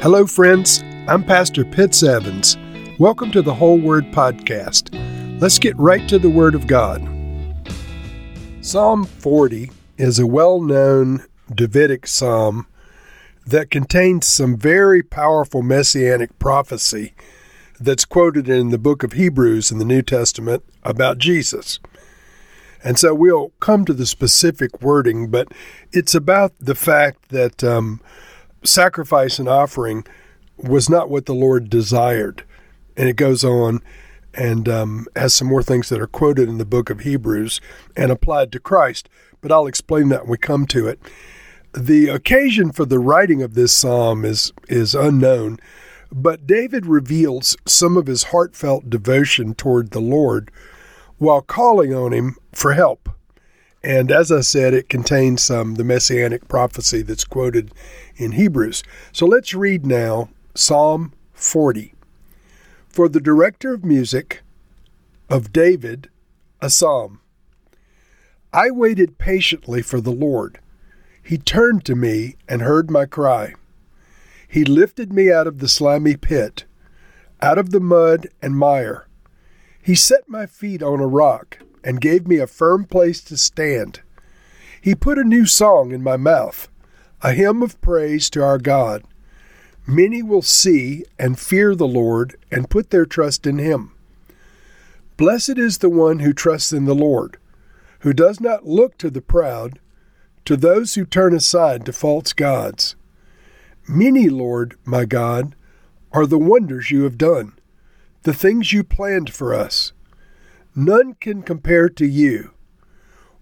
Hello, friends. I'm Pastor Pitts Evans. Welcome to the Whole Word Podcast. Let's get right to the Word of God. Psalm 40 is a well known Davidic psalm that contains some very powerful messianic prophecy that's quoted in the book of Hebrews in the New Testament about Jesus. And so we'll come to the specific wording, but it's about the fact that um, sacrifice and offering was not what the Lord desired. And it goes on and um, has some more things that are quoted in the book of Hebrews and applied to Christ. But I'll explain that when we come to it. The occasion for the writing of this psalm is is unknown, but David reveals some of his heartfelt devotion toward the Lord while calling on him for help. And as I said, it contains some the messianic prophecy that's quoted in Hebrews. So let's read now Psalm 40. For the director of music of David, a psalm. I waited patiently for the Lord. He turned to me and heard my cry. He lifted me out of the slimy pit, out of the mud and mire. He set my feet on a rock and gave me a firm place to stand. He put a new song in my mouth, a hymn of praise to our God. Many will see and fear the Lord and put their trust in him. Blessed is the one who trusts in the Lord, who does not look to the proud, to those who turn aside to false gods. Many, Lord, my God, are the wonders you have done, the things you planned for us. None can compare to you.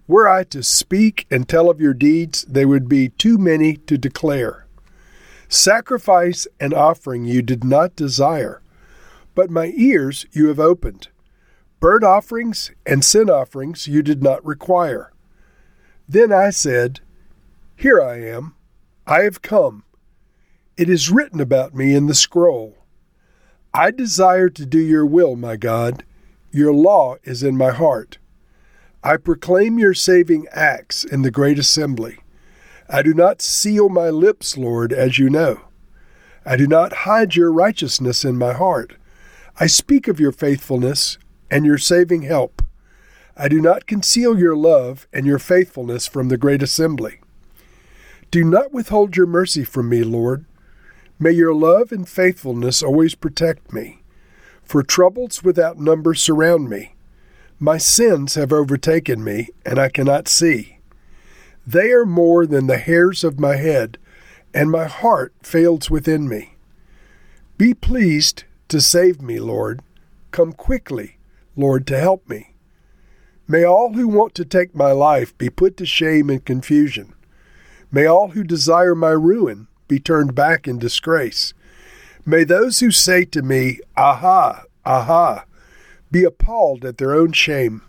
Were I to speak and tell of your deeds, they would be too many to declare. Sacrifice and offering you did not desire, but my ears you have opened. Burnt offerings and sin offerings you did not require. Then I said, Here I am, I have come. It is written about me in the scroll. I desire to do your will, my God your law is in my heart. I proclaim your saving acts in the great assembly. I do not seal my lips, Lord, as you know. I do not hide your righteousness in my heart. I speak of your faithfulness and your saving help. I do not conceal your love and your faithfulness from the great assembly. Do not withhold your mercy from me, Lord. May your love and faithfulness always protect me for troubles without number surround me. My sins have overtaken me, and I cannot see. They are more than the hairs of my head, and my heart fails within me. Be pleased to save me, Lord. Come quickly, Lord, to help me. May all who want to take my life be put to shame and confusion. May all who desire my ruin be turned back in disgrace. May those who say to me, Aha, aha, be appalled at their own shame.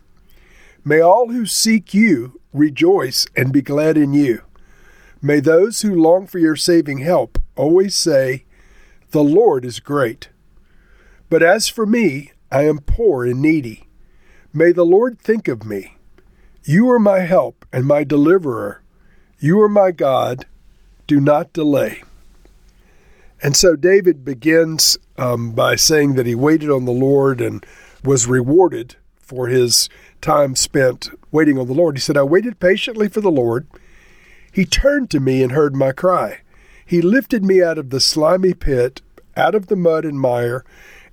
May all who seek you rejoice and be glad in you. May those who long for your saving help always say, The Lord is great. But as for me, I am poor and needy. May the Lord think of me. You are my help and my deliverer. You are my God. Do not delay. And so David begins um, by saying that he waited on the Lord and was rewarded for his time spent waiting on the Lord. He said, I waited patiently for the Lord. He turned to me and heard my cry. He lifted me out of the slimy pit, out of the mud and mire,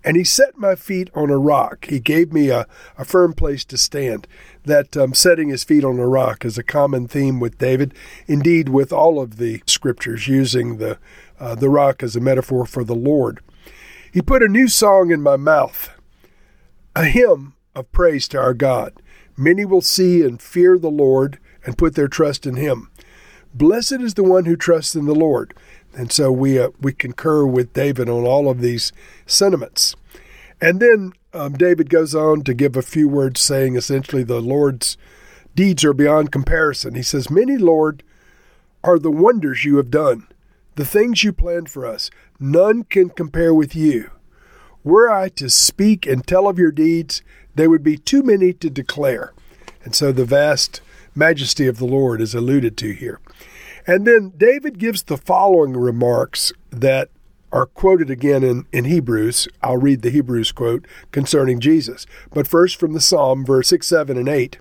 and he set my feet on a rock. He gave me a, a firm place to stand. That um, setting his feet on a rock is a common theme with David, indeed, with all of the scriptures using the uh, the rock as a metaphor for the Lord. He put a new song in my mouth, a hymn of praise to our God. Many will see and fear the Lord and put their trust in him. Blessed is the one who trusts in the Lord. And so we uh, we concur with David on all of these sentiments. And then um, David goes on to give a few words saying essentially the Lord's deeds are beyond comparison. He says, Many, Lord, are the wonders you have done the things you planned for us, none can compare with you. Were I to speak and tell of your deeds, they would be too many to declare. And so the vast majesty of the Lord is alluded to here. And then David gives the following remarks that are quoted again in, in Hebrews. I'll read the Hebrews quote concerning Jesus. But first from the Psalm, verse 6, 7, and 8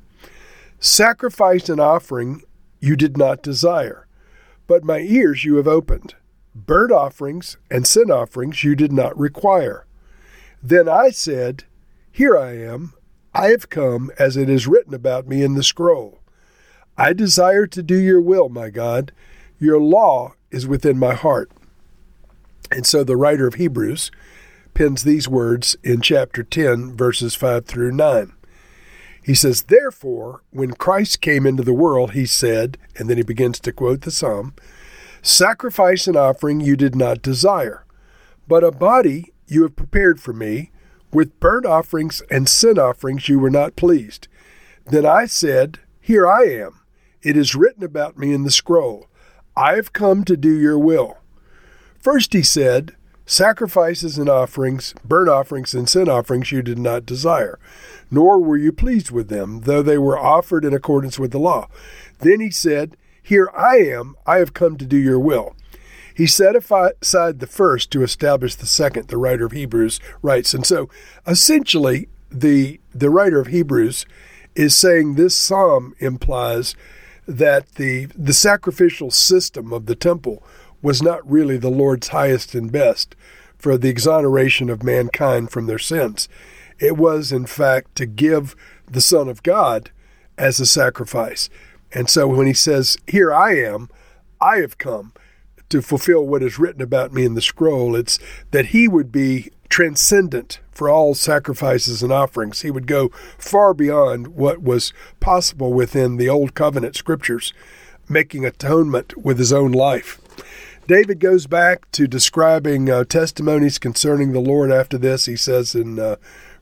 Sacrifice and offering you did not desire, but my ears you have opened. Burnt offerings and sin offerings you did not require. Then I said, Here I am. I have come as it is written about me in the scroll. I desire to do your will, my God. Your law is within my heart. And so the writer of Hebrews pins these words in chapter 10, verses 5 through 9. He says, Therefore, when Christ came into the world, he said, and then he begins to quote the psalm, Sacrifice and offering you did not desire, but a body you have prepared for me. With burnt offerings and sin offerings you were not pleased. Then I said, Here I am. It is written about me in the scroll. I have come to do your will. First he said, Sacrifices and offerings, burnt offerings and sin offerings you did not desire, nor were you pleased with them, though they were offered in accordance with the law. Then he said, Here I am, I have come to do your will. He set aside the first to establish the second, the writer of Hebrews writes. And so essentially, the, the writer of Hebrews is saying this psalm implies that the, the sacrificial system of the temple was not really the Lord's highest and best for the exoneration of mankind from their sins. It was, in fact, to give the Son of God as a sacrifice. And so when he says, Here I am, I have come to fulfill what is written about me in the scroll, it's that he would be transcendent for all sacrifices and offerings. He would go far beyond what was possible within the Old Covenant scriptures, making atonement with his own life. David goes back to describing uh, testimonies concerning the Lord after this. He says in uh,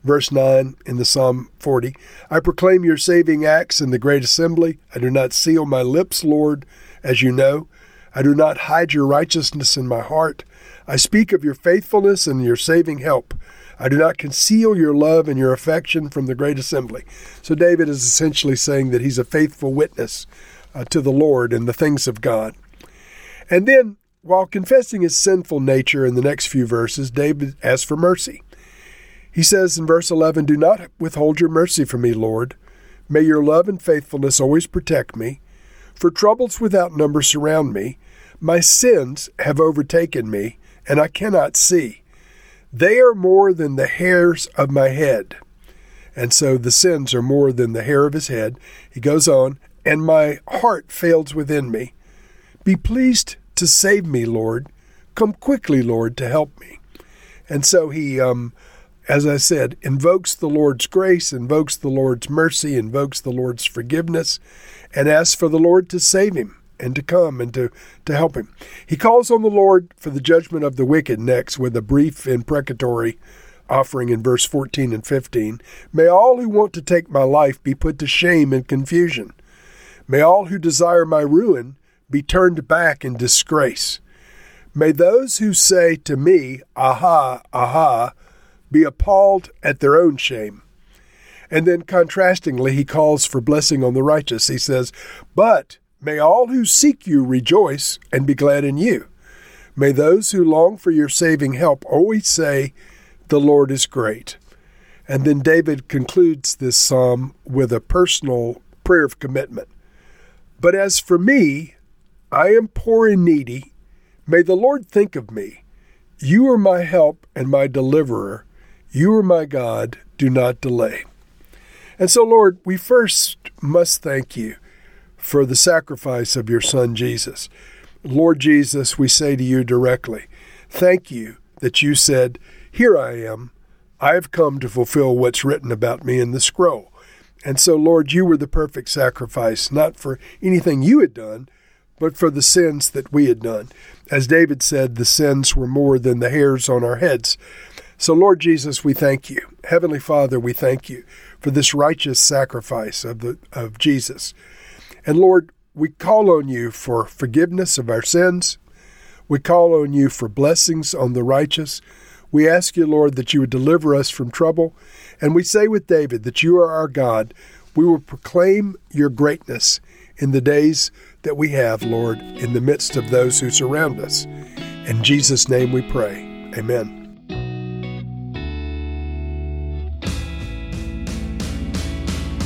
verse 9 in the Psalm 40 I proclaim your saving acts in the great assembly. I do not seal my lips, Lord, as you know. I do not hide your righteousness in my heart. I speak of your faithfulness and your saving help. I do not conceal your love and your affection from the great assembly. So David is essentially saying that he's a faithful witness uh, to the Lord and the things of God. And then while confessing his sinful nature in the next few verses, David asks for mercy. He says in verse 11, Do not withhold your mercy from me, Lord. May your love and faithfulness always protect me. For troubles without number surround me. My sins have overtaken me, and I cannot see. They are more than the hairs of my head. And so the sins are more than the hair of his head. He goes on, and my heart fails within me. Be pleased to save me, Lord. Come quickly, Lord, to help me. And so he, um, as I said, invokes the Lord's grace, invokes the Lord's mercy, invokes the Lord's forgiveness, and asks for the Lord to save him and to come and to, to help him. He calls on the Lord for the judgment of the wicked next with a brief imprecatory offering in verse 14 and 15. May all who want to take my life be put to shame and confusion. May all who desire my ruin be turned back in disgrace. May those who say to me, Aha, aha, be appalled at their own shame. And then contrastingly, he calls for blessing on the righteous. He says, But may all who seek you rejoice and be glad in you. May those who long for your saving help always say, The Lord is great. And then David concludes this psalm with a personal prayer of commitment. But as for me, I am poor and needy. May the Lord think of me. You are my help and my deliverer. You are my God. Do not delay. And so, Lord, we first must thank you for the sacrifice of your Son, Jesus. Lord Jesus, we say to you directly, thank you that you said, Here I am. I have come to fulfill what's written about me in the scroll. And so, Lord, you were the perfect sacrifice, not for anything you had done, but for the sins that we had done. As David said, the sins were more than the hairs on our heads. So, Lord Jesus, we thank you. Heavenly Father, we thank you for this righteous sacrifice of, the, of Jesus. And Lord, we call on you for forgiveness of our sins. We call on you for blessings on the righteous. We ask you, Lord, that you would deliver us from trouble. And we say with David that you are our God. We will proclaim your greatness in the days that we have, Lord, in the midst of those who surround us. In Jesus' name we pray. Amen.